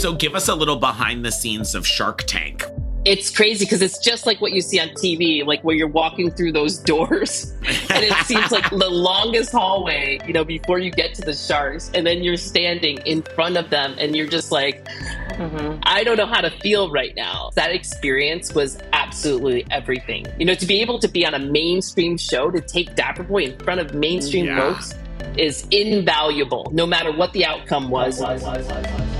So give us a little behind the scenes of Shark Tank it's crazy because it's just like what you see on TV, like where you're walking through those doors, and it seems like the longest hallway, you know, before you get to the sharks, and then you're standing in front of them, and you're just like, mm-hmm. I don't know how to feel right now. That experience was absolutely everything. You know, to be able to be on a mainstream show, to take Dapper Boi in front of mainstream yeah. folks is invaluable, no matter what the outcome was. was, was, was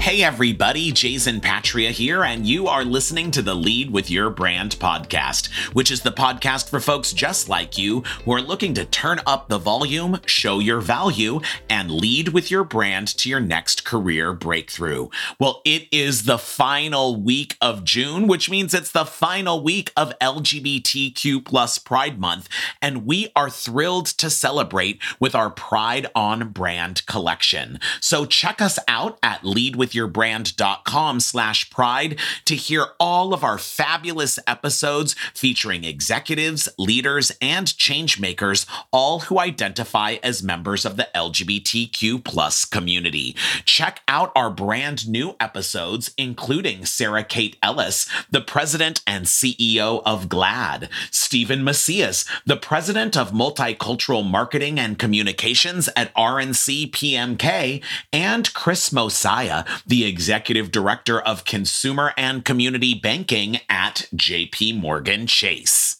Hey everybody, Jayzen Patria here, and you are listening to the Lead with Your Brand podcast, which is the podcast for folks just like you who are looking to turn up the volume, show your value, and lead with your brand to your next career breakthrough. Well, it is the final week of June, which means it's the final week of LGBTQ plus Pride Month, and we are thrilled to celebrate with our Pride on Brand collection. So check us out at Lead with Your yourbrand.com slash pride to hear all of our fabulous episodes featuring executives, leaders, and change makers, all who identify as members of the LGBTQ plus community. Check out our brand new episodes, including Sarah Kate Ellis, the president and CEO of GLAAD, Stephen Macias, the president of multicultural marketing and communications at RNC PMK, and Chris Mosiah, the executive director of consumer and community banking at JP Morgan Chase.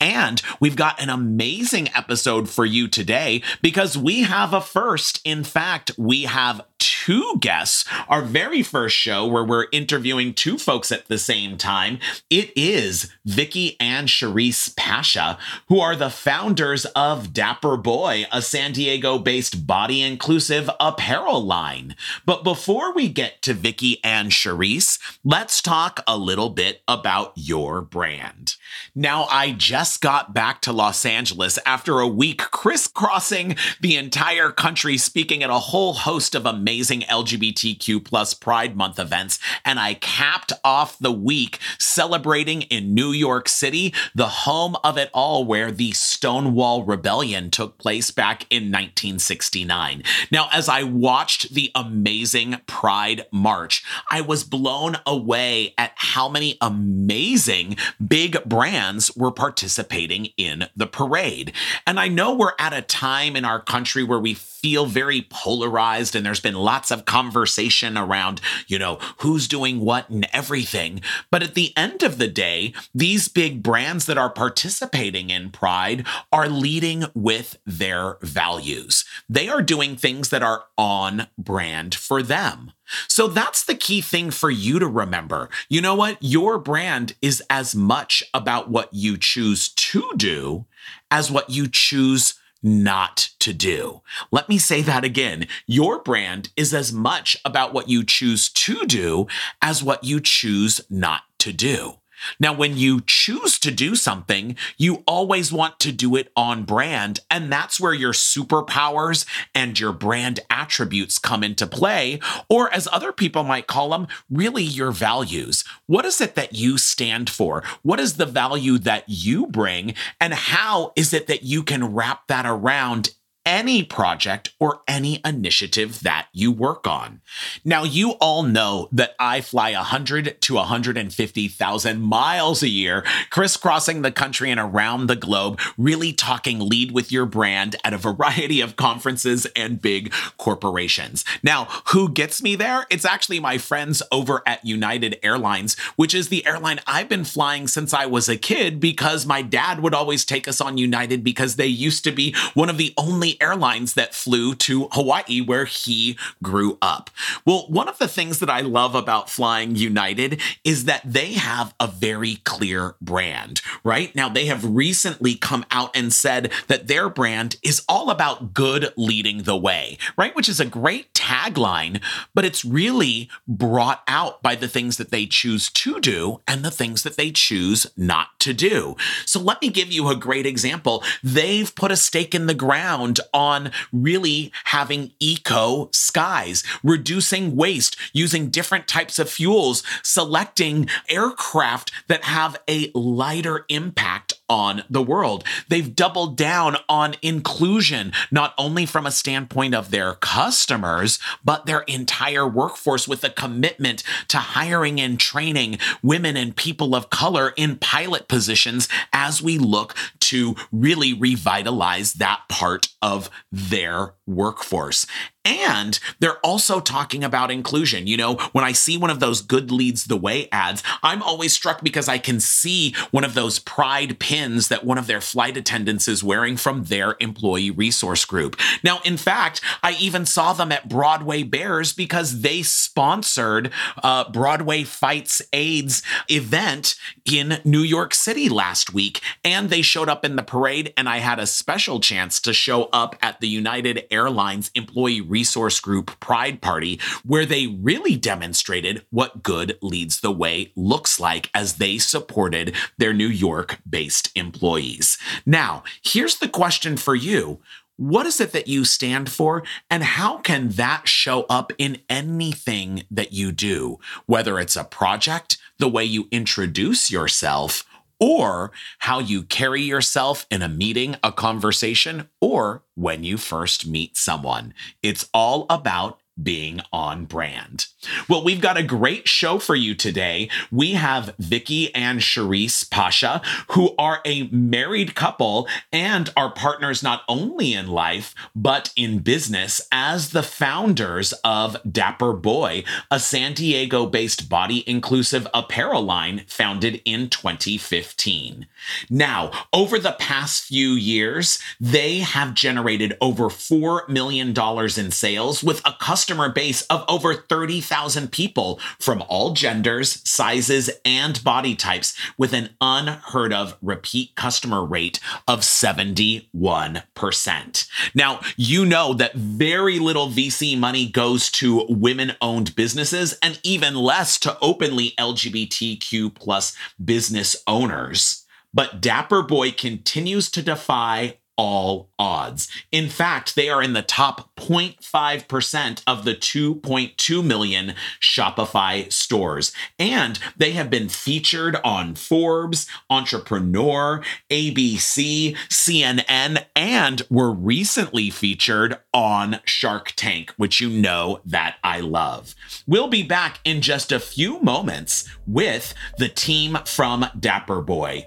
And we've got an amazing episode for you today because we have a first. In fact, we have two guests. Our very first show where we're interviewing two folks at the same time. It is Vicky and Charisse Pasche, who are the founders of Dapper Boi, a San Diego based body inclusive apparel line. But before we get to Vicky and Charisse, let's talk a little bit about your brand. Now, I just got back to Los Angeles after a week crisscrossing the entire country, speaking at a whole host of amazing amazing LGBTQ plus Pride Month events, and I capped off the week celebrating in New York City, the home of it all, where the Stonewall Rebellion took place back in 1969. Now, as I watched the amazing Pride March, I was blown away at how many amazing big brands were participating in the parade. And I know we're at a time in our country where we feel very polarized and there's been lots of conversation around, you know, who's doing what and everything. But at the end of the day, these big brands that are participating in Pride are leading with their values. They are doing things that are on brand for them. So that's the key thing for you to remember. You know what? Your brand is as much about what you choose to do as what you choose not to do. Let me say that again. Your brand is as much about what you choose to do as what you choose not to do. Now, when you choose to do something, you always want to do it on brand. And that's where your superpowers and your brand attributes come into play, or as other people might call them, really your values. What is it that you stand for? What is the value that you bring? And how is it that you can wrap that around any project or any initiative that you work on. Now, you all know that I fly 100 to 150,000 miles a year, crisscrossing the country and around the globe, really talking lead with your brand at a variety of conferences and big corporations. Now, who gets me there? It's actually my friends over at United Airlines, which is the airline I've been flying since I was a kid because my dad would always take us on United because they used to be one of the only airlines that flew to Hawaii where he grew up. Well, one of the things that I love about flying United is that they have a very clear brand, right? Now, they have recently come out and said that their brand is all about good leading the way, right? Which is a great tagline, but it's really brought out by the things that they choose to do and the things that they choose not to do. So let me give you a great example. They've put a stake in the ground on really having eco skies, reducing waste, using different types of fuels, selecting aircraft that have a lighter impact on the world. They've doubled down on inclusion, not only from a standpoint of their customers, but their entire workforce with a commitment to hiring and training women and people of color in pilot positions as we look to really revitalize that part of their workforce. And they're also talking about inclusion. You know, when I see one of those good leads the way ads, I'm always struck because I can see one of those pride pins that one of their flight attendants is wearing from their employee resource group. Now, in fact, I even saw them at Broadway Bears because they sponsored uh, Broadway Fights AIDS event in New York City last week. And they showed up in the parade, and I had a special chance to show up at the United Airlines employee resource group Pride Party, where they really demonstrated what good leads the way looks like as they supported their New York based employees. Now, here's the question for you. What is it that you stand for, and how can that show up in anything that you do? Whether it's a project, the way you introduce yourself, or how you carry yourself in a meeting, a conversation, or when you first meet someone. It's all about being on brand. Well, we've got a great show for you today. We have Vicky and Charisse Pasche, who are a married couple and are partners not only in life, but in business as the founders of Dapper Boi, a San Diego based body inclusive apparel line founded in 2015. Now, over the past few years, they have generated over $4 million in sales with a customer base of over 30,000 people from all genders, sizes, and body types with an unheard of repeat customer rate of 71%. Now, you know that very little VC money goes to women owned businesses and even less to openly LGBTQ plus business owners. But Dapper Boi continues to defy all odds. In fact, they are in the top 0.5% of the 2.2 million Shopify stores. And they have been featured on Forbes, Entrepreneur, ABC, CNN, and were recently featured on Shark Tank, which you know that I love. We'll be back in just a few moments with the team from Dapper Boi.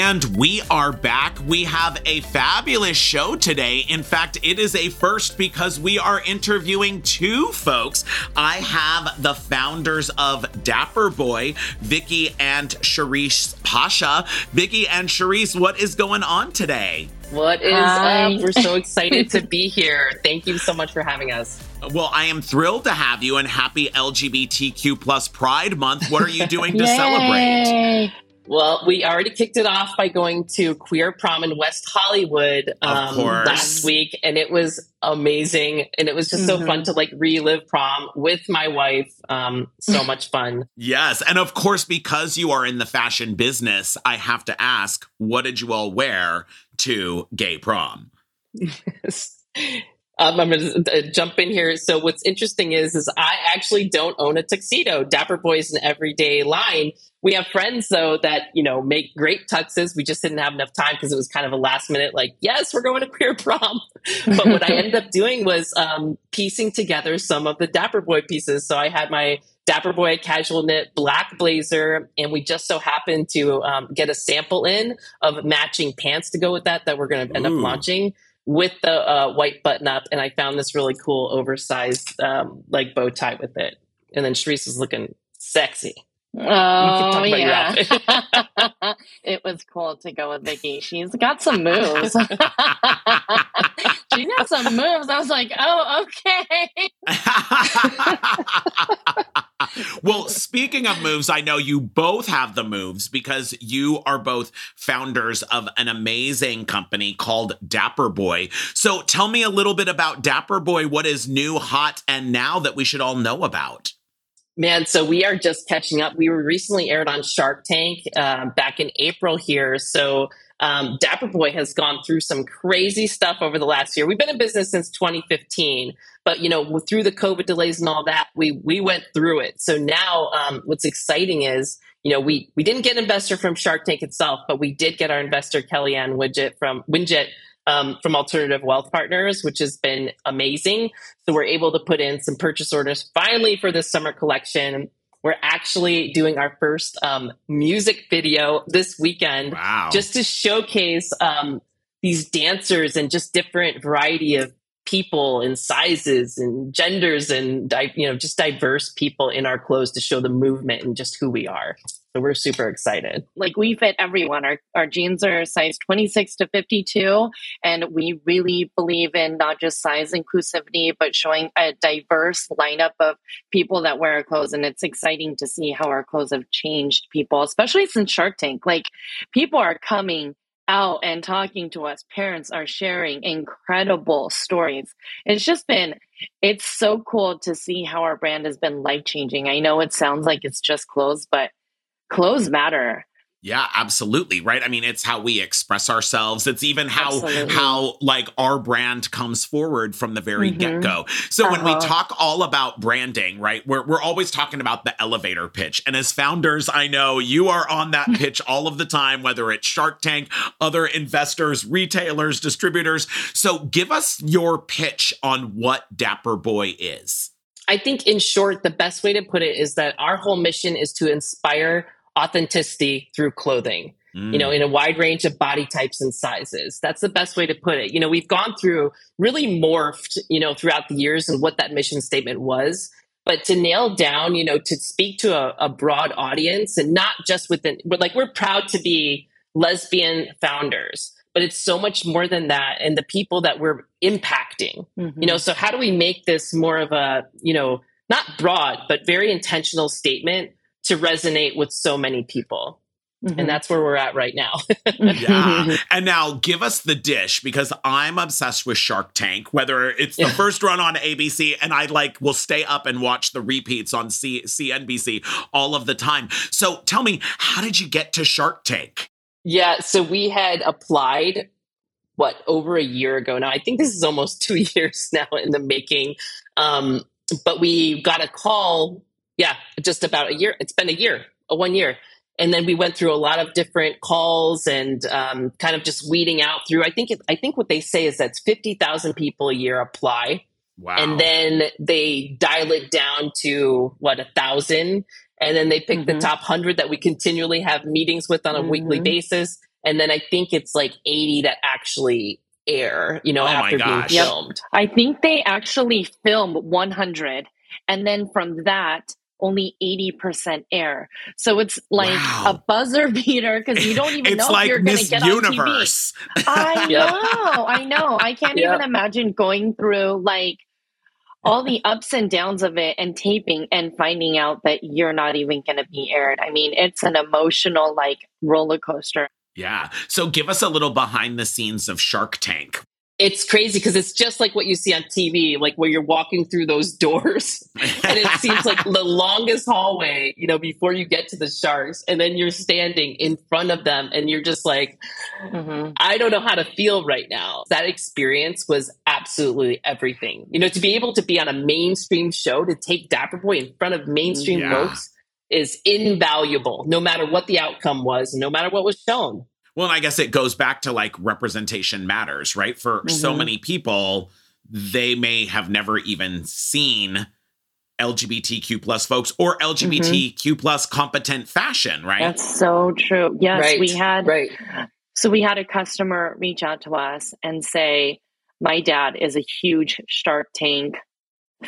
And we are back. We have a fabulous show today. In fact, it is a first because we are interviewing two folks. I have the founders of Dapper Boi, Vicky and Charisse Pasche. Vicky and Charisse, what is going on today? What is Hi. up? We're so excited to be here. Thank you so much for having us. Well, I am thrilled to have you and happy LGBTQ plus Pride Month. What are you doing to celebrate? Well, we already kicked it off by going to Queer Prom in West Hollywood um, last week, and it was amazing. And it was just mm-hmm. so fun to like relive prom with my wife. Um, so much fun. Yes. And of course, because you are in the fashion business, I have to ask what did you all wear to gay prom? Um, I'm going to uh, jump in here. So what's interesting is, is I actually don't own a tuxedo. Dapper Boi is an everyday line. We have friends though that you know make great tuxes. We just didn't have enough time because it was kind of a last minute, like, yes, we're going to queer prom. but what I ended up doing was um, piecing together some of the Dapper Boi pieces. So I had my Dapper Boi casual knit black blazer, and we just so happened to um, get a sample in of matching pants to go with that that we're going to end Ooh. up launching with the uh, white button up, and I found this really cool oversized um, like bow tie with it. And then Charisse was looking sexy. Oh yeah, it was cool to go with Vicky. She's got some moves. she got some moves. I was like, oh okay. well, speaking of moves, I know you both have the moves because you are both founders of an amazing company called Dapper Boi. So tell me a little bit about Dapper Boi. What is new, hot, and now that we should all know about? Man, so we are just catching up. We were recently aired on Shark Tank uh, back in April here. So um, Dapper Boi has gone through some crazy stuff over the last year. We've been in business since 2015, but you know, through the COVID delays and all that, we we went through it. So now, um, what's exciting is, you know, we we didn't get investor from Shark Tank itself, but we did get our investor Kellyanne Widget from Winget um, from Alternative Wealth Partners, which has been amazing. So we're able to put in some purchase orders finally for this summer collection. We're actually doing our first um, music video this weekend, wow. just to showcase um, these dancers and just different variety of people and sizes and genders and you know just diverse people in our clothes to show the movement and just who we are. So we're super excited. Like we fit everyone. Our our jeans are size 26 to 52 and we really believe in not just size inclusivity but showing a diverse lineup of people that wear our clothes and it's exciting to see how our clothes have changed people especially since Shark Tank. Like people are coming out and talking to us. Parents are sharing incredible stories. It's just been, it's so cool to see how our brand has been life changing. I know it sounds like it's just clothes, but clothes matter. Yeah, absolutely. Right. I mean, it's how we express ourselves. It's even how absolutely. how like our brand comes forward from the very mm-hmm. get-go. So uh-huh. when we uh-huh. talk all about branding, right, we're we're always talking about the elevator pitch. And as founders, I know you are on that pitch all of the time, whether it's Shark Tank, other investors, retailers, distributors. So give us your pitch on what Dapper Boi is. I think in short, the best way to put it is that our whole mission is to inspire authenticity through clothing mm. you know in a wide range of body types and sizes that's the best way to put it you know we've gone through really morphed you know throughout the years and what that mission statement was but to nail down you know to speak to a, a broad audience and not just within but like we're proud to be lesbian founders but it's so much more than that and the people that we're impacting mm-hmm. you know so how do we make this more of a you know not broad but very intentional statement to resonate with so many people. Mm-hmm. And that's where we're at right now. yeah. And now give us the dish because I'm obsessed with Shark Tank, whether it's the first run on ABC and I like will stay up and watch the repeats on C- CNBC all of the time. So tell me, how did you get to Shark Tank? Yeah. So we had applied what over a year ago now. I think this is almost two years now in the making. Um, but we got a call yeah, just about a year. It's been a year, a one year. And then we went through a lot of different calls and um, kind of just weeding out through. I think it, I think what they say is that fifty thousand people a year apply, wow. and then they dial it down to what a thousand, and then they pick mm-hmm. the top hundred that we continually have meetings with on a mm-hmm. weekly basis, and then I think it's like eighty that actually air, you know, oh after being filmed. I think they actually film 100 and then from that only 80% air. So it's like wow. a buzzer beater because you don't even know like if you're going to get Universe. on TV. I know, I know. I can't yep. even imagine going through like all the ups and downs of it and taping and finding out that you're not even going to be aired. I mean, it's an emotional like roller coaster. Yeah. So give us a little behind the scenes of Shark Tank it's crazy because it's just like what you see on TV, like where you're walking through those doors and it seems like the longest hallway, you know, before you get to the sharks. And then you're standing in front of them and you're just like, mm-hmm. I don't know how to feel right now. That experience was absolutely everything. You know, to be able to be on a mainstream show, to take Dapper Boi in front of mainstream yeah. folks is invaluable, no matter what the outcome was, no matter what was shown. Well, I guess it goes back to like representation matters, right? For mm-hmm. so many people, they may have never even seen LGBTQ plus folks or LGBTQ mm-hmm. plus competent fashion, right? That's so true. Yes, right. we had right. So we had a customer reach out to us and say, "My dad is a huge Shark Tank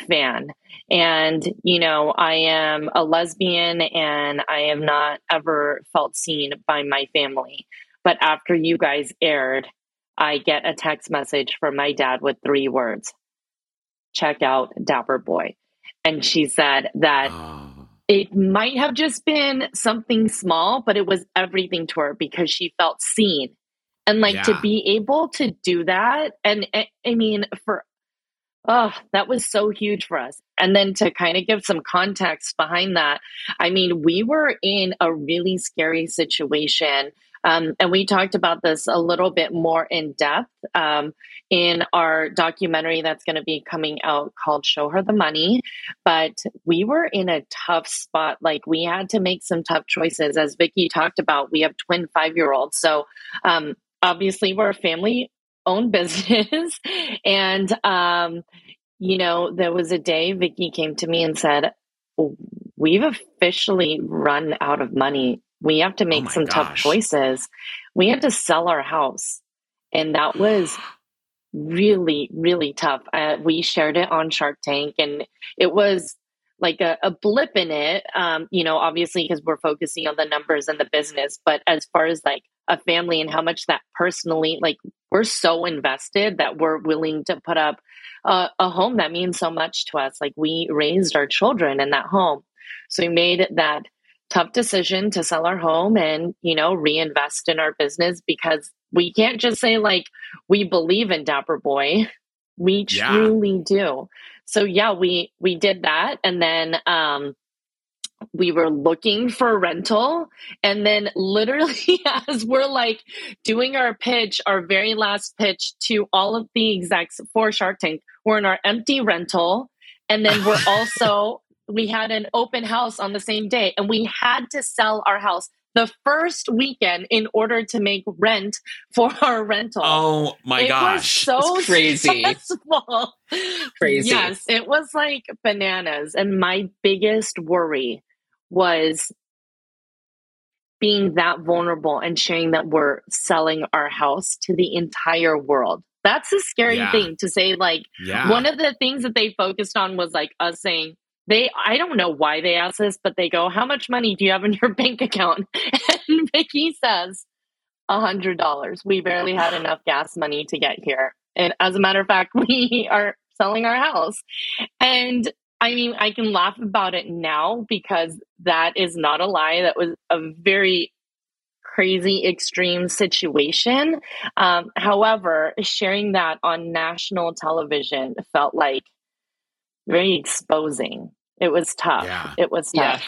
fan." And, you know, I am a lesbian and I have not ever felt seen by my family. But after you guys aired, I get a text message from my dad with three words check out Dapper Boi. And she said that oh. it might have just been something small, but it was everything to her because she felt seen. And like yeah. to be able to do that, and eh, I mean, for Oh, that was so huge for us. And then to kind of give some context behind that, I mean, we were in a really scary situation um, and we talked about this a little bit more in depth um, in our documentary that's going to be coming out called Show Her the Money. But we were in a tough spot. Like we had to make some tough choices. As Vicky talked about, we have twin five year olds. So um, obviously, we're a family owned business. and, um, you know, there was a day Vicky came to me and said, We've officially run out of money we have to make oh some gosh. tough choices. We had to sell our house. And that was really, really tough. Uh, we shared it on Shark Tank and it was like a, a blip in it, um, you know, obviously because we're focusing on the numbers and the business. But as far as like a family and how much that personally, like we're so invested that we're willing to put up a, a home that means so much to us. Like we raised our children in that home. So we made that tough decision to sell our home and, you know, reinvest in our business because we can't just say like we believe in Dapper Boi. We truly yeah. do. So yeah, we we did that and then um we were looking for a rental and then literally as we're like doing our pitch our very last pitch to all of the execs for shark tank we're in our empty rental and then we're also we had an open house on the same day and we had to sell our house the first weekend in order to make rent for our rental. Oh my it gosh. Was so it's crazy. Stressful. Crazy. Yes, it was like bananas. And my biggest worry was being that vulnerable and sharing that we're selling our house to the entire world. That's a scary yeah. thing to say. Like, yeah. one of the things that they focused on was like us saying, they I don't know why they ask this, but they go, How much money do you have in your bank account? And Vicky says, a hundred dollars. We barely had enough gas money to get here. And as a matter of fact, we are selling our house. And I mean, I can laugh about it now because that is not a lie. That was a very crazy, extreme situation. Um, however, sharing that on national television felt like very exposing. It was tough. Yeah. It was tough.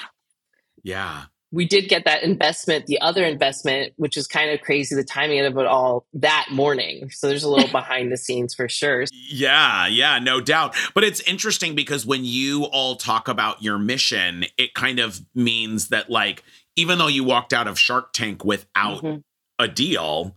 Yeah. yeah. We did get that investment, the other investment, which is kind of crazy, the timing of it all that morning. So there's a little behind the scenes for sure. Yeah, yeah, no doubt. But it's interesting because when you all talk about your mission, it kind of means that, like, even though you walked out of Shark Tank without mm-hmm. a deal,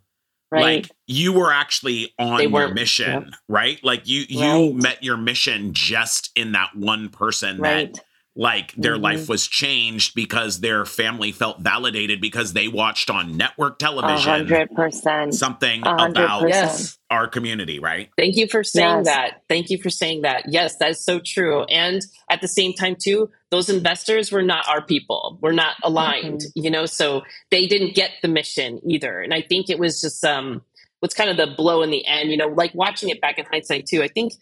Right. Like you were actually on your mission, yep. right? Like you you right. met your mission just in that one person right. that like their mm-hmm. life was changed because their family felt validated because they watched on network television 100% something 100%. about yes. our community right thank you for saying yes. that thank you for saying that yes that is so true and at the same time too those investors were not our people we're not aligned mm-hmm. you know so they didn't get the mission either and i think it was just um what's kind of the blow in the end you know like watching it back in hindsight too i think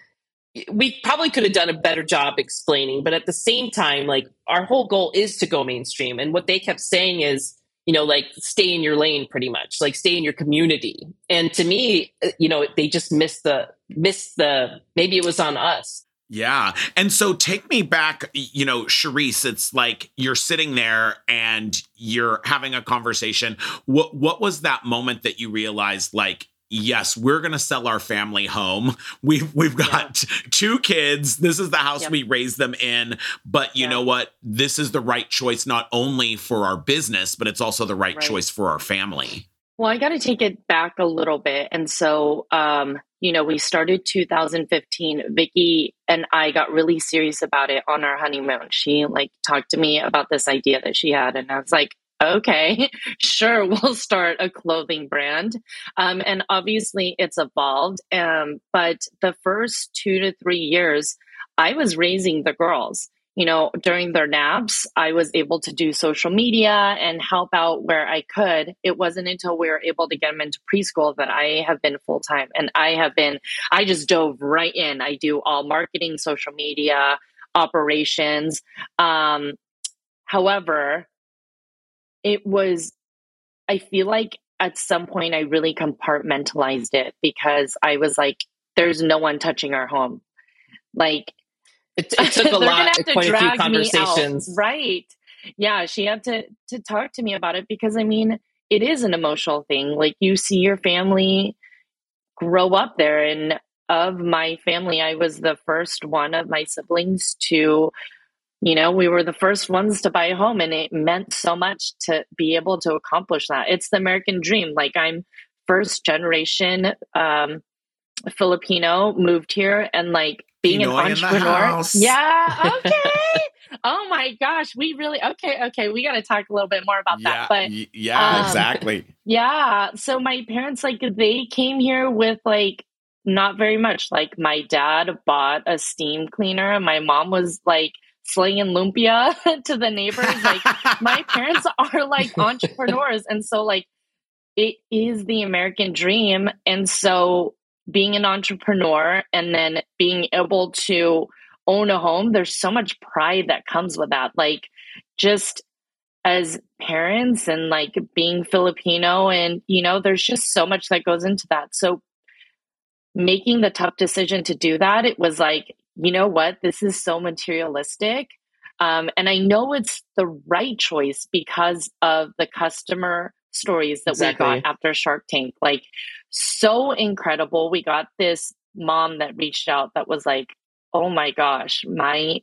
we probably could have done a better job explaining, but at the same time, like our whole goal is to go mainstream. And what they kept saying is, you know, like stay in your lane pretty much, like stay in your community. And to me, uh, you know, they just missed the, missed the, maybe it was on us. Yeah. And so take me back, you know, Charisse, it's like you're sitting there and you're having a conversation. What what was that moment that you realized like yes, we're going to sell our family home. We've we've got yeah. two kids. This is the house yep. we raised them in. But you yeah. know what? This is the right choice not only for our business, but it's also the right, right. choice for our family. Well, I got to take it back a little bit. And so, um, you know, we started 2015. Vicky and I got really serious about it on our honeymoon. She like talked to me about this idea that she had, and I was like, okay, sure, we'll start a clothing brand. Um, and obviously, it's evolved. Um, but the first two to three years, I was raising the girls. You know, during their naps, I was able to do social media and help out where I could. It wasn't until we were able to get them into preschool that I have been full time. And I have been, I just dove right in. I do all marketing, social media, operations. Um, however, it was, I feel like at some point I really compartmentalized it because I was like, there's no one touching our home. Like, it, it took a lot, eh, quite a few conversations. Right. Yeah. She had to, to talk to me about it because I mean, it is an emotional thing. Like, you see your family grow up there. And of my family, I was the first one of my siblings to you know we were the first ones to buy a home and it meant so much to be able to accomplish that. It's the american dream. Like i'm first generation um, filipino moved here and like being an entrepreneur yeah okay. Oh my gosh we really okay okay we got to talk a little bit more about yeah, that but yeah um, exactly. yeah so my parents like they came here with like not very much. Like my dad bought a steam cleaner. My mom was like slinging lumpia to the neighbors. Like my parents are like entrepreneurs. And so like it is the American dream. And so being an entrepreneur and then being able to own a home, there's so much pride that comes with that. Like just as parents and like being Filipino and you know, there's just so much that goes into that. So making the tough decision to do that, it was like, you know what, this is so materialistic. Um, and I know it's the right choice because of the customer stories that exactly. we got after Shark Tank. Like, so incredible. We got this mom that reached out that was like, oh my gosh, my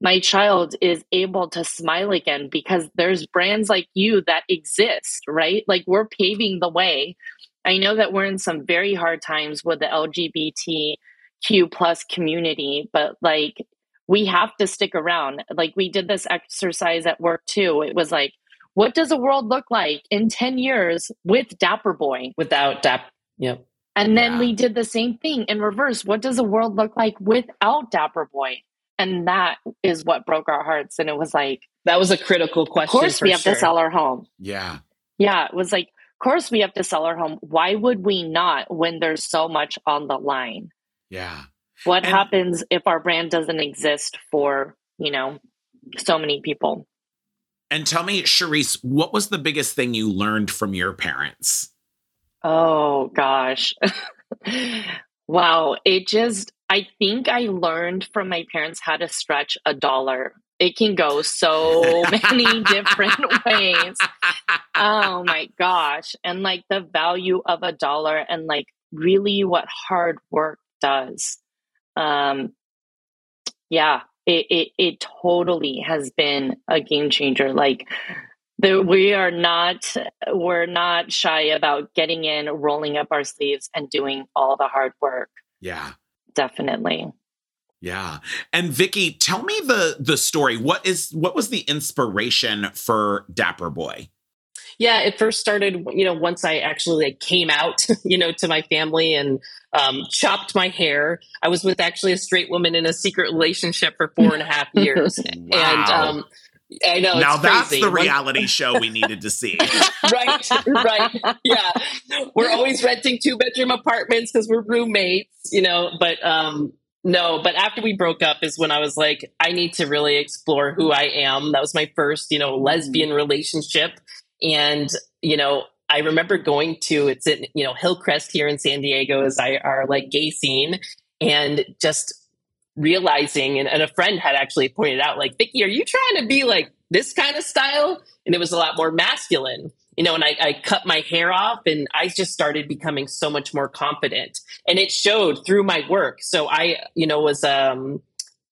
my child is able to smile again because there's brands like you that exist, right? Like we're paving the way. I know that we're in some very hard times with the LGBT Q plus community, but like we have to stick around. Like we did this exercise at work too. It was like, what does a world look like in 10 years with Dapper Boi? Without Dapper, yep. And then yeah. we did the same thing in reverse. What does a world look like without Dapper Boi? And that is what broke our hearts. And it was like, that was a critical question. Of course, we have sure. to sell our home. Yeah. Yeah. It was like, of course, we have to sell our home. Why would we not when there's so much on the line? Yeah. What and, happens if our brand doesn't exist for, you know, so many people? And tell me, Charisse, what was the biggest thing you learned from your parents? Oh, gosh. wow. It just, I think I learned from my parents how to stretch a dollar. It can go so many different ways. Oh my gosh. And like the value of a dollar and like really what hard work does. Um, yeah, it, it, it totally has been a game changer. Like the, we are not, we're not shy about getting in, rolling up our sleeves and doing all the hard work. Yeah. Definitely. Yeah. And Vicky, tell me the the story. What is what was the inspiration for Dapper Boi? Yeah, it first started, you know, once I actually like, came out, you know, to my family and um, chopped my hair. I was with actually a straight woman in a secret relationship for four and a half years. wow. And um, I know. Now that's the reality show we needed to see. right, right. Yeah. We're always renting two bedroom apartments because we're roommates, you know, but um, No, but after we broke up is when I was like, I need to really explore who I am. That was my first, you know, lesbian relationship. And, you know, I remember going to it's in, you know, Hillcrest here in San Diego is I, our like gay scene and just realizing and, and a friend had actually pointed out, like, Vicky, are you trying to be like this kind of style? And it was a lot more masculine you know, and I, I, cut my hair off and I just started becoming so much more confident. And it showed through my work. So I, you know, was um,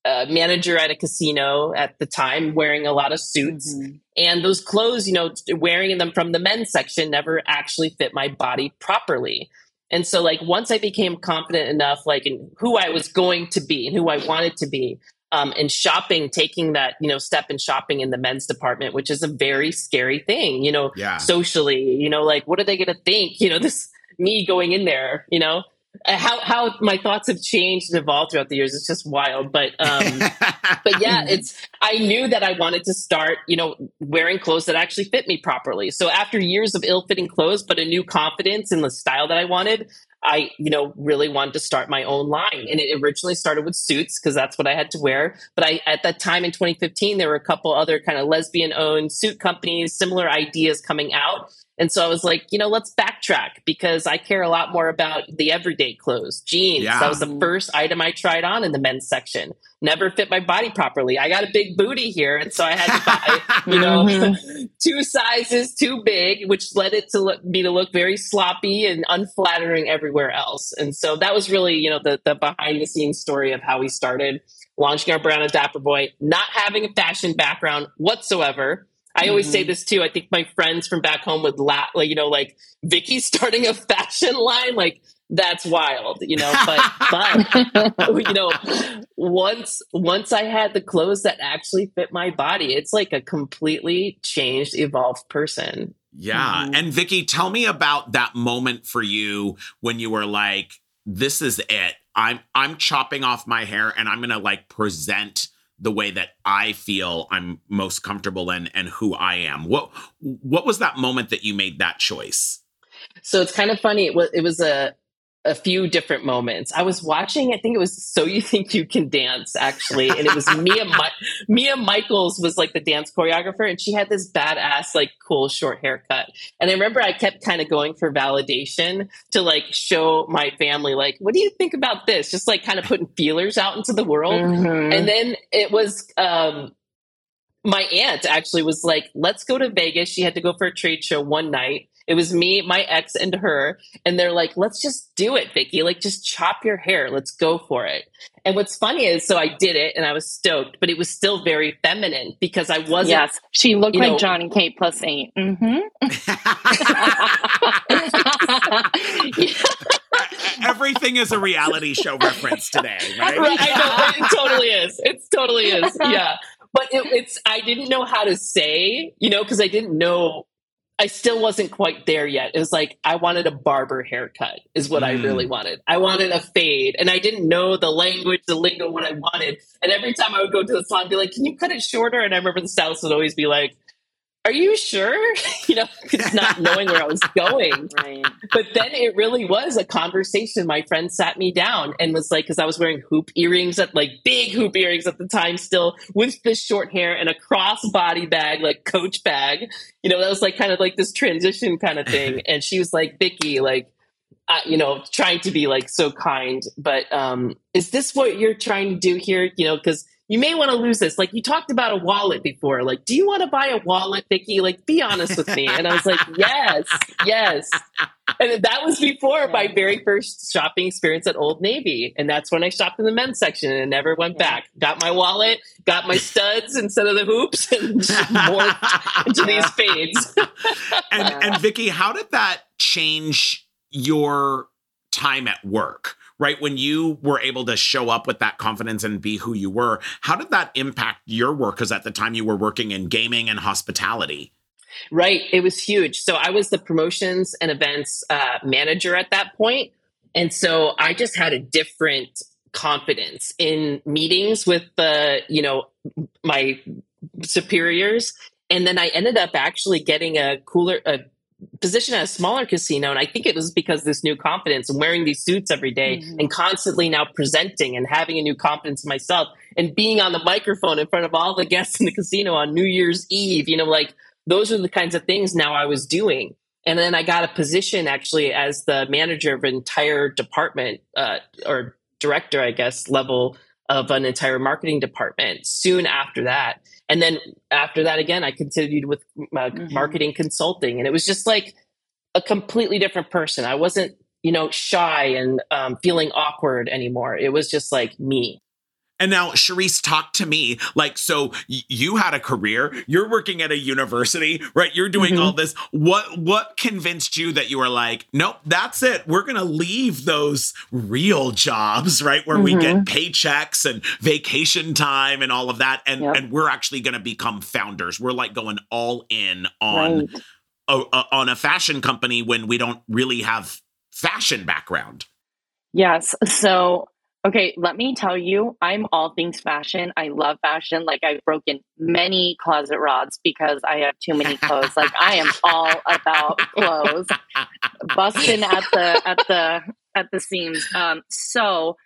a manager at a casino at the time wearing a lot of suits. Mm-hmm. And those clothes, you know, wearing them from the men's section never actually fit my body properly. And so, like, once I became confident enough, like, in who I was going to be and who I wanted to be, um, and shopping, taking that you know step in shopping in the men's department, which is a very scary thing, you know, yeah. socially, you know, like what are they going to think? You know, this me going in there, you know, how how my thoughts have changed and evolved throughout the years. It's just wild, but um, but yeah, it's. I knew that I wanted to start, you know, wearing clothes that actually fit me properly. So after years of ill-fitting clothes, but a new confidence in the style that I wanted, I, you know, really wanted to start my own line. And it originally started with suits because that's what I had to wear. But I, at that time in 2015, there were a couple other kind of lesbian owned suit companies, similar ideas coming out. And so I was like, you know, let's backtrack because I care a lot more about the everyday clothes, jeans. Yeah. That was the first item I tried on in the men's section. Never fit my body properly. I got a big booty here, and so I had to buy, you know, mm-hmm. two sizes too big, which led it to look, me to look very sloppy and unflattering everywhere else. And so that was really, you know, the the behind the scenes story of how we started launching our brand of Dapper Boi, not having a fashion background whatsoever I always mm-hmm. say this too. I think my friends from back home would laugh, like, you know, like Vicky starting a fashion line, like that's wild, you know, but, but, you know, once, once I had the clothes that actually fit my body, it's like a completely changed, evolved person. Yeah. Mm-hmm. And Vicky, tell me about that moment for you when you were like, this is it. I'm, I'm chopping off my hair and I'm going to like present the way that I feel I'm most comfortable in and who I am. What what was that moment that you made that choice? So it's kind of funny. It was it was a a few different moments. I was watching, I think it was So You Think You Can Dance, actually. And it was Mia, Mia Michaels was like the dance choreographer, and she had this badass, like cool short haircut. And I remember I kept kind of going for validation to like show my family, like, what do you think about this? Just like kind of putting feelers out into the world. Mm-hmm. And then it was, um, my aunt actually was like, let's go to Vegas. She had to go for a trade show one night. It was me, my ex, and her. And they're like, let's just do it, Vicky. Like, just chop your hair. Let's go for it. And what's funny is, so I did it and I was stoked, but it was still very feminine because I wasn't. Yes, she looked like know, Johnny K plus eight. Mm-hmm. Everything is a reality show reference today, right? right I know, it totally is. It totally is. Yeah. But it, it's, I didn't know how to say, you know, because I didn't know I still wasn't quite there yet. It was like I wanted a barber haircut, is what mm. I really mm. wanted. I wanted a fade, and I didn't know the language, the lingo, what I wanted. And every time I would go to the salon, I'd be like, "Can you cut it shorter?" And I remember the stylist would always be like, are you sure? you know, it's not knowing where I was going. right. But then it really was a conversation. My friend sat me down and was like, because I was wearing hoop earrings at like big hoop earrings at the time still with this short hair and a crossbody bag, like coach bag. You know, that was like kind of like this transition kind of thing. and she was like, Vicky, like, uh, you know, trying to be like so kind, but um, is this what you're trying to do here? You know, because you may want to lose this. Like you talked about a wallet before. Like, do you want to buy a wallet, Vicky? Like, be honest with me. And I was like, yes, yes. And that was before my very first shopping experience at Old Navy. And that's when I shopped in the men's section and never went yeah. back. Got my wallet, got my studs instead of the hoops, and morphed into these fades. and and Vicky, how did that change your time at work? Right? When you were able to show up with that confidence and be who you were, how did that impact your work? Because at the time you were working in gaming and hospitality. Right. It was huge. So I was the promotions and events uh, manager at that point. And so I just had a different confidence in meetings with the, you know, my superiors. And then I ended up actually getting a cooler, a position at a smaller casino. And I think it was because this new confidence and wearing these suits every day mm-hmm. and constantly now presenting and having a new confidence in myself and being on the microphone in front of all the guests in the casino on New Year's Eve, you know, like those are the kinds of things now I was doing. And then I got a position actually as the manager of an entire department uh, or director, I guess, level of an entire marketing department soon after that. And then after that, again, I continued with uh, mm-hmm. marketing consulting. And it was just like a completely different person. I wasn't, you know, shy and um, feeling awkward anymore. It was just like me. And now, Charisse, talk to me. Like, so you had a career. You're working at a university, right? You're doing mm-hmm. all this. What what convinced you that you were like, nope, that's it. We're gonna leave those real jobs, right, where mm-hmm. we get mm-hmm. paychecks and vacation time and all of that, and yep. and we're actually gonna become founders. We're like going all in on right. a, a, on a fashion company when we don't really have fashion background. Yes. So Okay, let me tell you, I'm all things fashion. I love fashion. Like I've broken many closet rods because I have too many clothes. like I am all about clothes, busting at the at the at the seams. Um, so,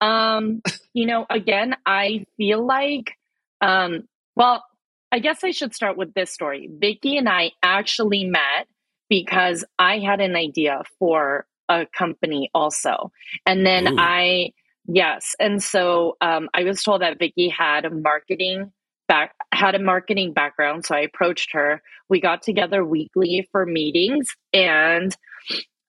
um, you know, again, I feel like, um, well, I guess I should start with this story. Vicky and I actually met because I had an idea for a company also, and then Ooh. I Yes. And so um, I was told that Vicky had a marketing back had a marketing background. So I approached her. We got together weekly for meetings. And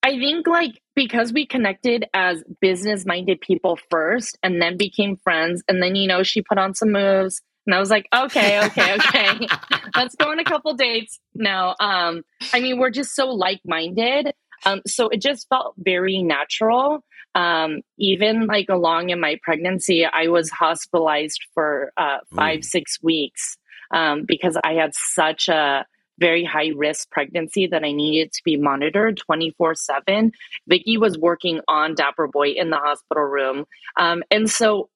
I think like because we connected as business minded people first and then became friends. And then, you know, she put on some moves. And I was like, okay, okay, okay. Let's go on a couple dates. No, um, I mean, we're just so like minded. Um, so it just felt very natural um, even like along in my pregnancy, I was hospitalized for uh, five, mm. six weeks um, because I had such a very high risk pregnancy that I needed to be monitored 24 7. Vicky was working on Dapper Boi in the hospital room. Um, and so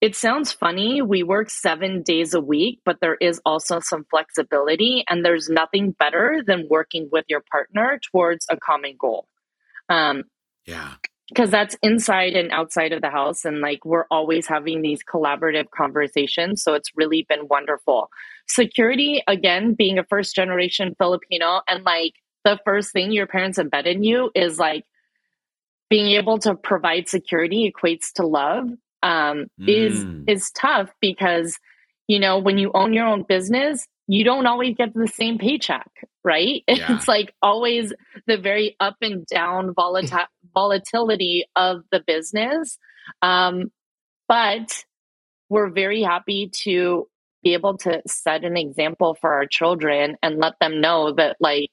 it sounds funny. We work seven days a week, but there is also some flexibility, and there's nothing better than working with your partner towards a common goal. Um, yeah because that's inside and outside of the house and like we're always having these collaborative conversations so it's really been wonderful security again being a first generation filipino and like the first thing your parents embed in you is like being able to provide security equates to love um, mm. is is tough because you know when you own your own business you don't always get the same paycheck right yeah. it's like always the very up and down volatile volatility of the business. Um, but we're very happy to be able to set an example for our children and let them know that, like,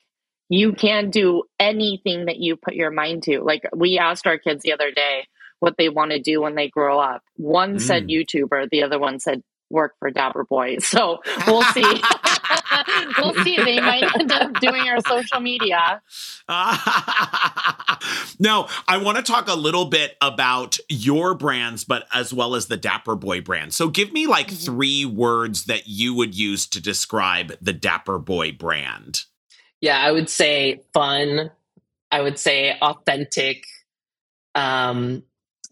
you can do anything that you put your mind to. Like, we asked our kids the other day what they want to do when they grow up. One mm. said YouTuber, the other one said work for Dapper Boi. So we'll see. we'll see. They might end up doing our social media. now, I want to talk a little bit about your brands, but as well as the Dapper Boi brand. So give me like mm-hmm. three words that you would use to describe the Dapper Boi brand. Yeah, I would say fun. I would say authentic. Um,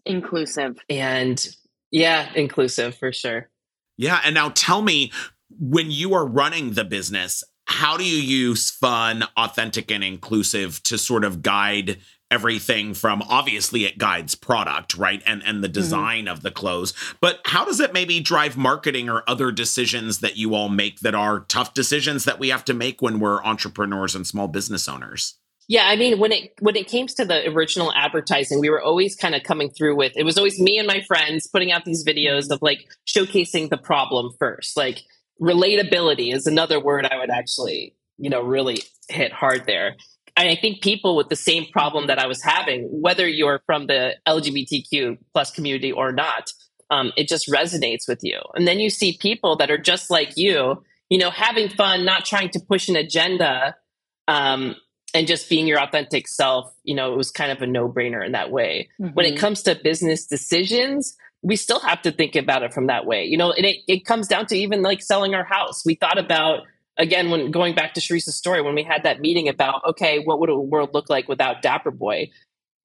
inclusive. And yeah, inclusive for sure. Yeah. And now tell me, when you are running the business, how do you use fun, authentic, and inclusive to sort of guide everything from obviously it guides product, right? And and the mm-hmm. design mm-hmm. of the clothes. But how does it maybe drive marketing or other decisions that you all make that are tough decisions that we have to make when we're entrepreneurs and small business owners? Yeah, I mean, when it when it came to the original advertising, we were always kind of coming through with it was always me and my friends putting out these videos of like showcasing the problem first. Like relatability is another word I would actually, you know, really hit hard there. And I think people with the same problem that I was having, whether you're from the LGBTQ plus community or not, um, it just resonates with you. And then you see people that are just like you, you know, having fun, not trying to push an agenda, um, and just being your authentic self, you know, it was kind of a no brainer in that way. Mm-hmm. When it mm-hmm. comes to business decisions, we still have to think about it from that way. You know, and it, it comes down to even like selling our house. We thought about again, when going back to Charisse's story, when we had that meeting about, okay, what would a world look like without Dapper Boi?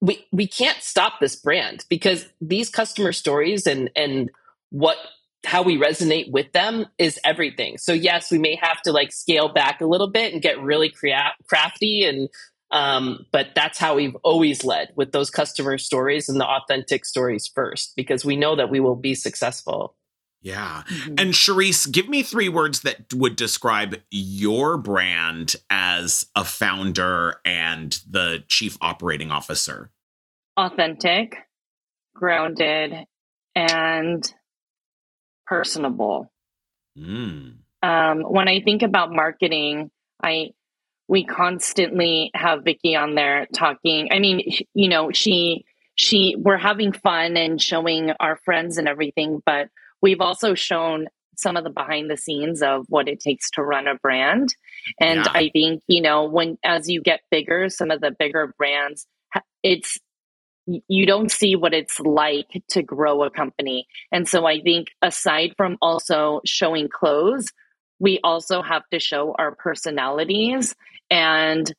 We we can't stop this brand because these customer stories and and what how we resonate with them is everything. So yes, we may have to like scale back a little bit and get really crea- crafty and um, but that's how we've always led with those customer stories and the authentic stories first because we know that we will be successful. Yeah. Mm-hmm. And Charisse, give me three words that would describe your brand as a founder and the chief operating officer. Authentic, grounded, and personable. Mm. Um, when I think about marketing, I we constantly have Vicky on there talking. I mean, you know, she she we're having fun and showing our friends and everything, but we've also shown some of the behind the scenes of what it takes to run a brand. And yeah. I think, you know, when as you get bigger, some of the bigger brands, it's you don't see what it's like to grow a company. And so I think aside from also showing clothes, we also have to show our personalities and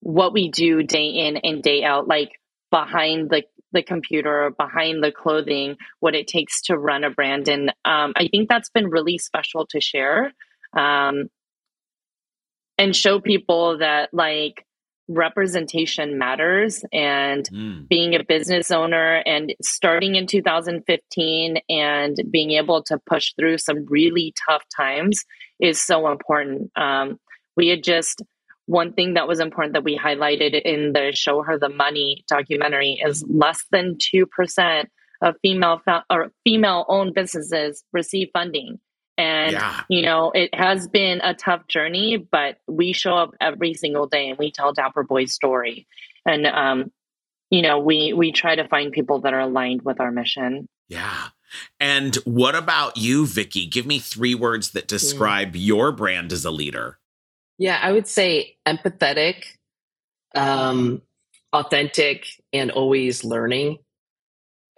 what we do day in and day out, like behind the the computer, behind the clothing, what it takes to run a brand. And um, I think that's been really special to share um, and show people that like representation matters and mm. being a business owner and starting in 2015 and being able to push through some really tough times is so important. Um, we had just one thing that was important that we highlighted in the show her the money documentary is less than 2% of female or female owned businesses receive funding and yeah. you know it has been a tough journey but we show up every single day and we tell dapper boi's story and um you know we we try to find people that are aligned with our mission yeah and what about you vicky give me three words that describe mm. your brand as a leader yeah, I would say empathetic, um, authentic, and always learning.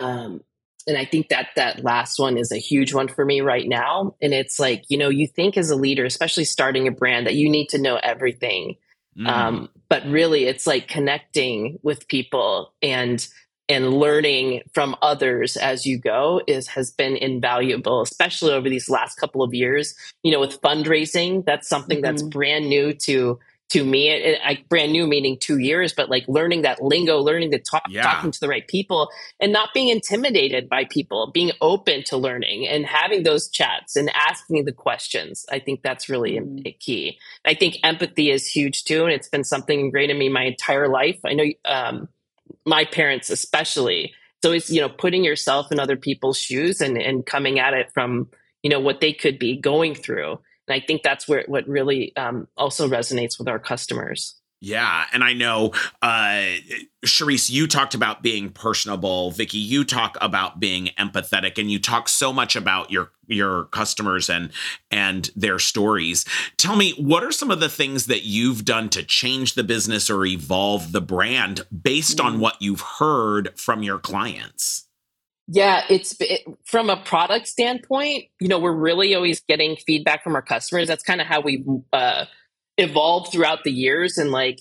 Um, and I think that that last one is a huge one for me right now. And it's like, you know, you think as a leader, especially starting a brand, that you need to know everything. Mm. Um, but really, it's like connecting with people and and learning from others as you go is has been invaluable especially over these last couple of years you know with fundraising that's something mm-hmm. that's brand new to to me it, it, I, brand new meaning two years but like learning that lingo learning to talk yeah. talking to the right people and not being intimidated by people being open to learning and having those chats and asking the questions i think that's really mm-hmm. key i think empathy is huge too and it's been something ingrained in me my entire life i know um, my parents especially so it's you know putting yourself in other people's shoes and and coming at it from you know what they could be going through and i think that's where what really um, also resonates with our customers yeah, and I know, uh, Charisse, you talked about being personable. Vicky, you talk about being empathetic, and you talk so much about your your customers and and their stories. Tell me, what are some of the things that you've done to change the business or evolve the brand based mm. on what you've heard from your clients? Yeah, it's it, from a product standpoint. You know, we're really always getting feedback from our customers. That's kind of how we. Uh, evolved throughout the years and like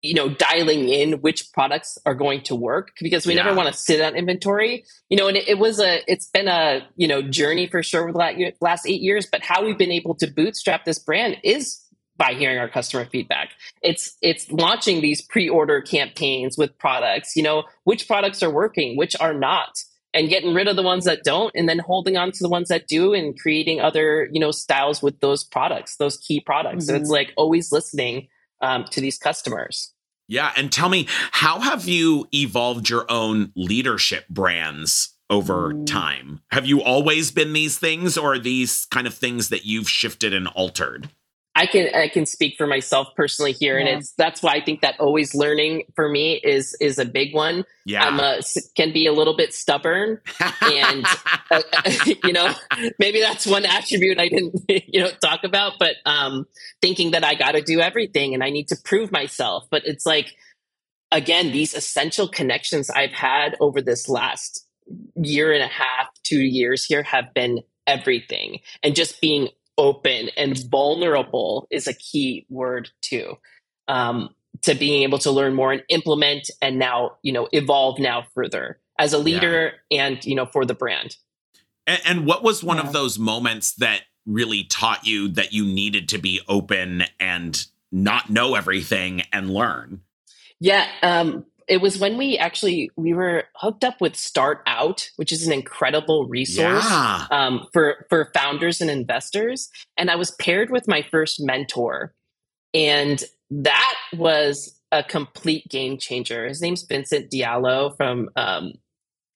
you know dialing in which products are going to work because we yeah. never want to sit on inventory you know and it, it, was a it's been a you know journey for sure with the last eight years but how we've been able to bootstrap this brand is by hearing our customer feedback it's it's launching these pre-order campaigns with products you know which products are working which are not and getting rid of the ones that don't and then holding on to the ones that do and creating other you know styles with those products those key products mm-hmm. so it's mm-hmm. like always listening um, to these customers yeah and tell me how have you evolved your own leadership brands over mm. time have you always been these things or are these kind of things that you've shifted and altered I can I can speak for myself personally here, yeah. and it's that's why I think that always learning for me is is a big one. Yeah, I'm a, can be a little bit stubborn, and uh, you know maybe that's one attribute I didn't you know talk about, but um, thinking that I got to do everything and I need to prove myself. But it's like again these essential connections I've had over this last year and a half, two years here have been everything, and just being open and vulnerable is a key word too. Um, to being able to learn more and implement and now, you know, evolve now further as a leader yeah. and, you know, for the brand. And, and what was one yeah. of those moments that really taught you that you needed to be open and not know everything and learn? Yeah, um, it was when we actually we were hooked up with Start Out, which is an incredible resource yeah. um, for for founders and investors. And I was paired with my first mentor, and that was a complete game changer. His name's Vincent Diallo from um,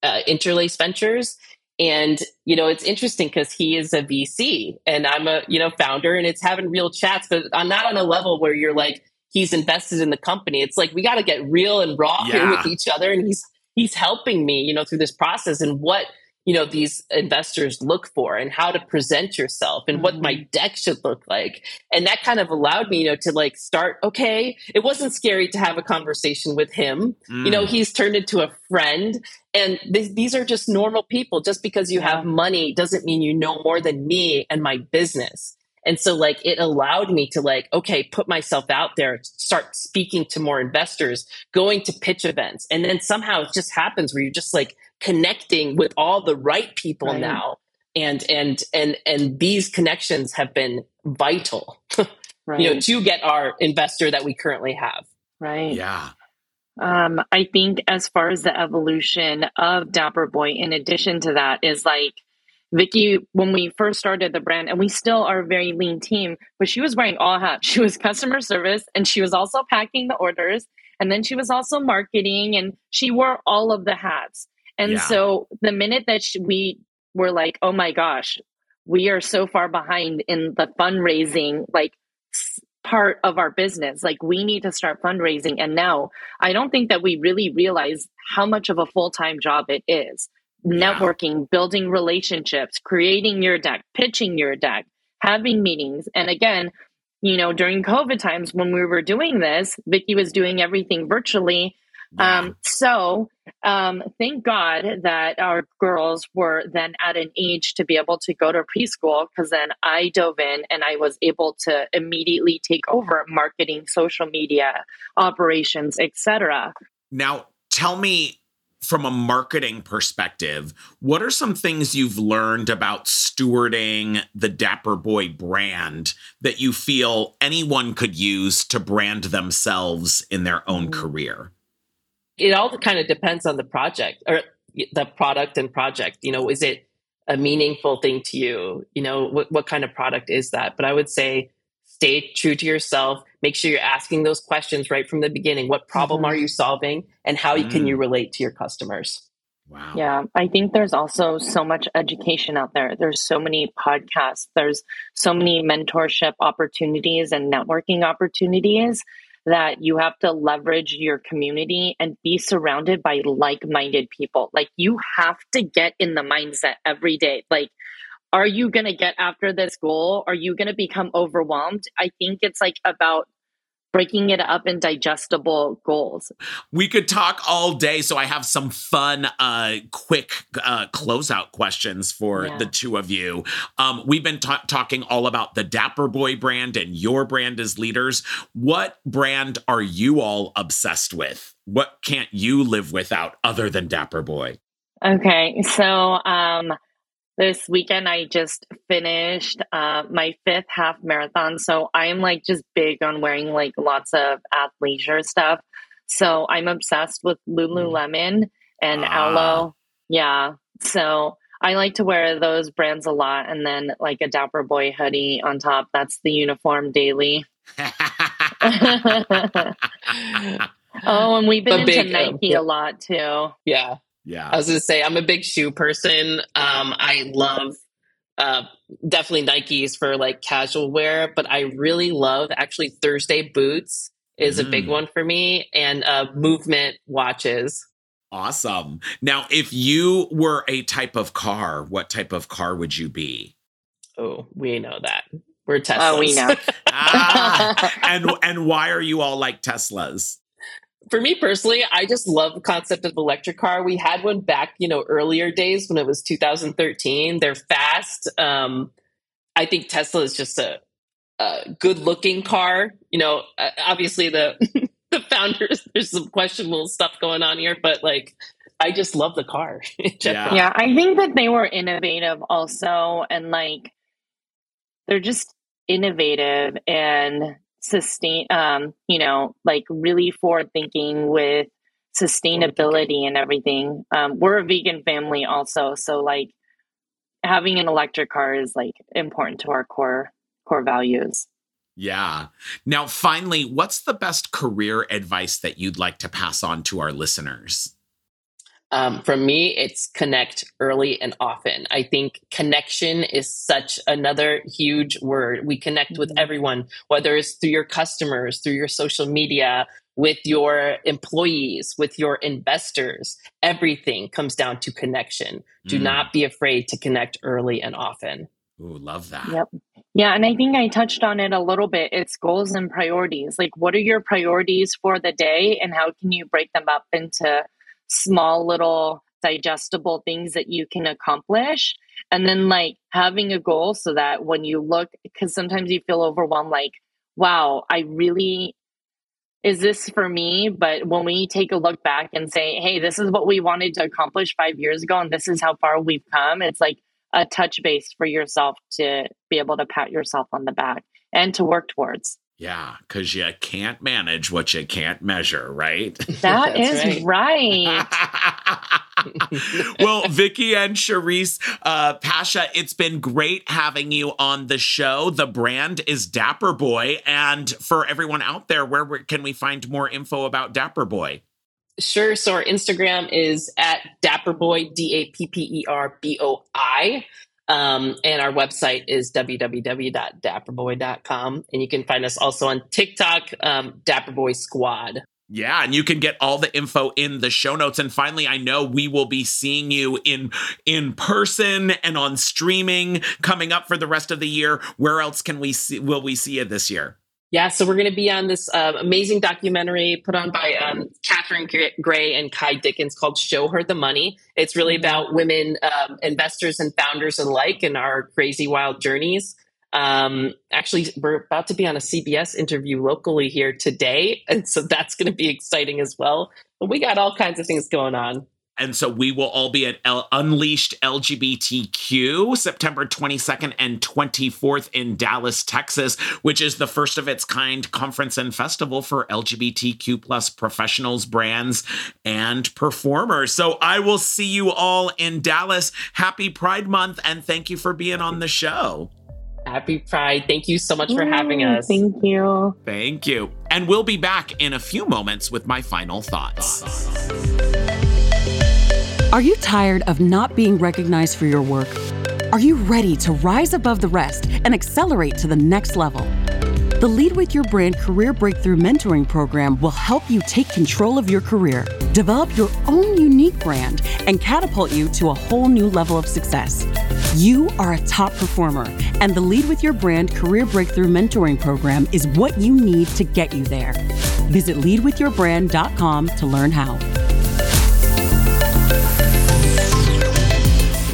uh, Interlace Ventures, and you know it's interesting because he is a vc and i'm a you know founder and it's having real chats but i'm not on a level where you're like he's invested in the company it's like we got to get real and raw yeah. here with each other and he's he's helping me you know through this process and what you know these investors look for and how to present yourself and mm-hmm. what my mm-hmm. deck should look like and that kind of allowed me you know to like start okay it wasn't scary to have a conversation with him mm. you know mm. he's turned into a friend and th- these are just normal people just because you have money doesn't mean you know more than me and my business and so like it allowed me to like okay put myself out there start speaking to more investors going to pitch events. And then somehow it just happens where you're just like connecting with all the right people right. now. And and and and these connections have been vital right. you know to get our investor that we currently have. Right. Yeah. Um i think as far as the evolution of dapper boi in addition to that is like Vicky, when we first started the brand, and we still are a very lean team, but she was wearing all hats. She was customer service and she was also packing the orders. And then she was also marketing and she wore all of the hats. And yeah. so the minute that we were like, oh my gosh, we are so far behind in the fundraising, like part of our business. Like we need to start fundraising. And now I don't think that we really realize how much of a full time job it is. Networking, building relationships, creating your deck, pitching your deck, having meetings. And again, you know, during COVID times when we were doing this, Vicky was doing everything virtually. Yeah. Um, so um, thank God that our girls were then at an age to be able to go to preschool because then I dove in and I was able to immediately take over marketing, social media, operations, etc. Now, tell me from a marketing perspective, what are some things you've learned about stewarding the Dapper Boi brand that you feel anyone could use to brand themselves in their own mm-hmm. career? it all kind of depends on the project or the product and project. You know, is it a meaningful thing to you? You know, what, what kind of product is that? But I would say stay true to yourself. Make sure you're asking those questions right from the beginning. What problem mm-hmm. are you solving and how mm. can you relate to your customers? Wow. Yeah, I think there's also so much education out there. There's so many podcasts, there's so many mentorship opportunities and networking opportunities that you have to leverage your community and be surrounded by like minded people. Like you have to get in the mindset every day. Like, are you going to get after this goal? Are you going to become overwhelmed? I think it's like about breaking it up in digestible goals. We could talk all day, so I have some fun, uh, quick uh, closeout questions for yeah. the two of you. Um, we've been ta- talking all about the Dapper Boi brand and your brand as leaders. What brand are you all obsessed with? What can't you live without other than Dapper Boi? Okay, so um, this weekend I just finished uh, my fifth half marathon. So I'm like just big on wearing like lots of athleisure stuff. So I'm obsessed with Lululemon and ah. Alo. Yeah. So I like to wear those brands a lot. And then like a Dapper Boi hoodie on top. That's the uniform daily. oh, and we've been into Nike a lot too. Yeah. Yeah. I was going to say, I'm a big shoe person. Um, I love uh, definitely Nikes for like casual wear, but I really love actually Thursday boots is mm. a big mm. one for me and uh, movement watches. Awesome. Now, if you were a type of car, what type of car would you be? Oh, we know that. We're Teslas. Oh, we know. ah, and and why are you all like Teslas? For me personally, I just love the concept of electric car. We had one back, you know, earlier days when it was 2013. They're fast. Um, I think Tesla is just a, a good looking car. You know, obviously the the founders there's some questionable stuff going on here, but like I just love the car. yeah. yeah, I think that they were innovative also, and like they're just innovative and sustain. Um, you know, like really forward thinking with sustainability and everything. Um, we're a vegan family also, so like having an electric car is like important to our core core values. Yeah. Now, finally, what's the best career advice that you'd like to pass on to our listeners? Um, for me, it's connect early and often. I think connection is such another huge word. We connect mm-hmm. with everyone, whether it's through your customers, through your social media, with your employees, with your investors. Everything comes down to connection. Do mm. not be afraid to connect early and often. Ooh, love that. Yep. Yeah. And I think I touched on it a little bit. It's goals and priorities. Like, what are your priorities for the day, and how can you break them up into small little digestible things that you can accomplish. And then like having a goal so that when you look because sometimes you feel overwhelmed like wow i really is this for me? But when we take a look back and say hey this is what we wanted to accomplish five years ago and this is how far we've come it's like a touch base for yourself to be able to pat yourself on the back and to work towards yeah, because you can't manage what you can't measure, right? That is right. right. well, Vicky and Charisse, uh, Pasche, it's been great having you on the show. The brand is Dapper Boi. And for everyone out there, where can we find more info about Dapper Boi? Sure. So our Instagram is at Dapper Boi, D A P P E R B O I. Um, and our website is www.dapperboi.com. And you can find us also on TikTok, um, Dapperboi Squad. Yeah, and you can get all the info in the show notes. And finally, I know we will be seeing you in in person and on streaming coming up for the rest of the year. Where else can we see? Will we see you this year? Yeah, so we're going to be on this uh, amazing documentary put on by um, Catherine Gray and Ky Dickens called "Show Her the Money." It's really mm-hmm. about women um, investors and founders alike and our crazy wild journeys. Um, actually, we're about to be on a CBS interview locally here today, and so that's going to be exciting as well. But we got all kinds of things going on. And so we will all be at L- Unleashed LGBTQ September 22nd and 24th in Dallas, Texas, which is the first of its kind conference and festival for LGBTQ plus professionals, brands, and performers. So I will see you all in Dallas. Happy Pride Month and thank you for being on the show. Happy Pride. Thank you so much for having us. Thank you. Thank you. And we'll be back in a few moments with my final thoughts. Are you tired of not being recognized for your work? Are you ready to rise above the rest and accelerate to the next level? The Lead with Your Brand Career Breakthrough Mentoring Program will help you take control of your career, develop your own unique brand, and catapult you to a whole new level of success. You are a top performer, and the Lead with Your Brand Career Breakthrough Mentoring Program is what you need to get you there. Visit leadwithyourbrand.com to learn how.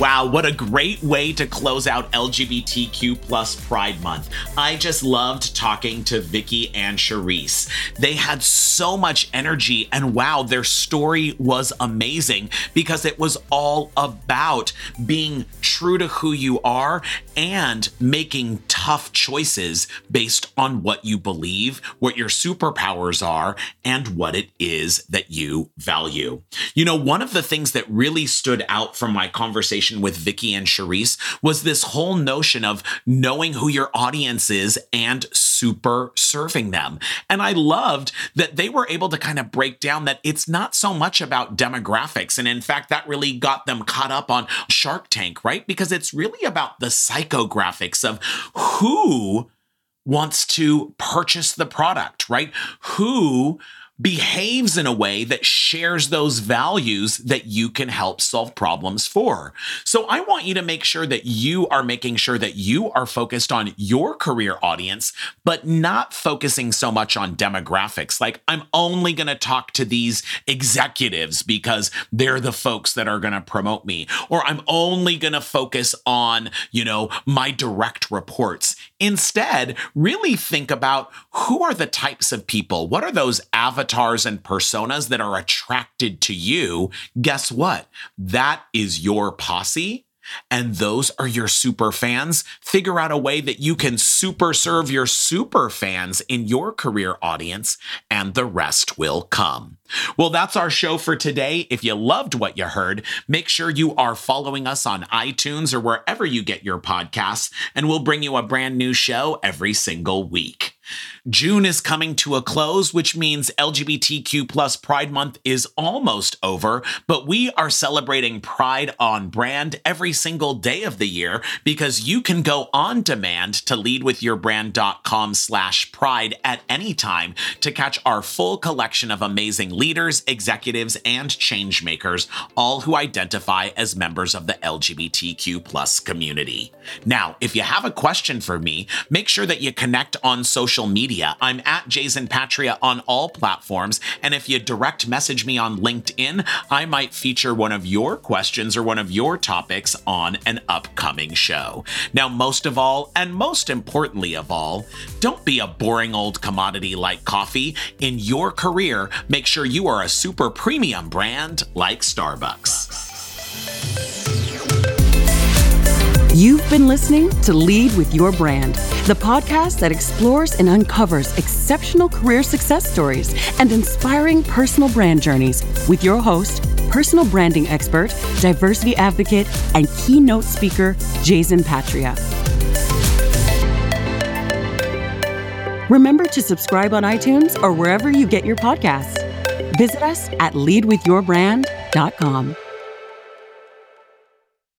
Wow, what a great way to close out LGBTQ plus Pride Month. I just loved talking to Vicky and Charisse. They had so much energy, and wow, their story was amazing because it was all about being true to who you are and making tough choices based on what you believe, what your superpowers are, and what it is that you value. You know, one of the things that really stood out from my conversation conversation with Vicky and Charisse was this whole notion of knowing who your audience is and super serving them. And I loved that they were able to kind of break down that it's not so much about demographics. And in fact, that really got them caught up on Shark Tank, right? Because it's really about the psychographics of who wants to purchase the product, right? Who behaves in a way that shares those values that you can help solve problems for. So I want you to make sure that you are making sure that you are focused on your career audience, but not focusing so much on demographics. Like, I'm only going to talk to these executives because they're the folks that are going to promote me, or I'm only going to focus on, you know, my direct reports. Instead, really think about who are the types of people? What are those avatars and personas that are attracted to you? Guess what? That is your posse and those are your super fans, figure out a way that you can super serve your super fans in your career audience, and the rest will come. Well, that's our show for today. If you loved what you heard, make sure you are following us on iTunes or wherever you get your podcasts, and we'll bring you a brand new show every single week. June is coming to a close, which means LGBTQ plus Pride Month is almost over, but we are celebrating Pride on brand every single day of the year because you can go on demand to leadwithyourbrand.com slash pride at any time to catch our full collection of amazing leaders, executives, and change makers, all who identify as members of the LGBTQ plus community. Now, if you have a question for me, make sure that you connect on social media media. I'm at Jayzen Patria on all platforms. And if you direct message me on LinkedIn, I might feature one of your questions or one of your topics on an upcoming show. Now, most of all, and most importantly of all, don't be a boring old commodity like coffee. In your career, make sure you are a super premium brand like Starbucks. You've been listening to Lead with Your Brand, the podcast that explores and uncovers exceptional career success stories and inspiring personal brand journeys with your host, personal branding expert, diversity advocate, and keynote speaker, Jayzen Patria. Remember to subscribe on iTunes or wherever you get your podcasts. Visit us at leadwithyourbrand.com.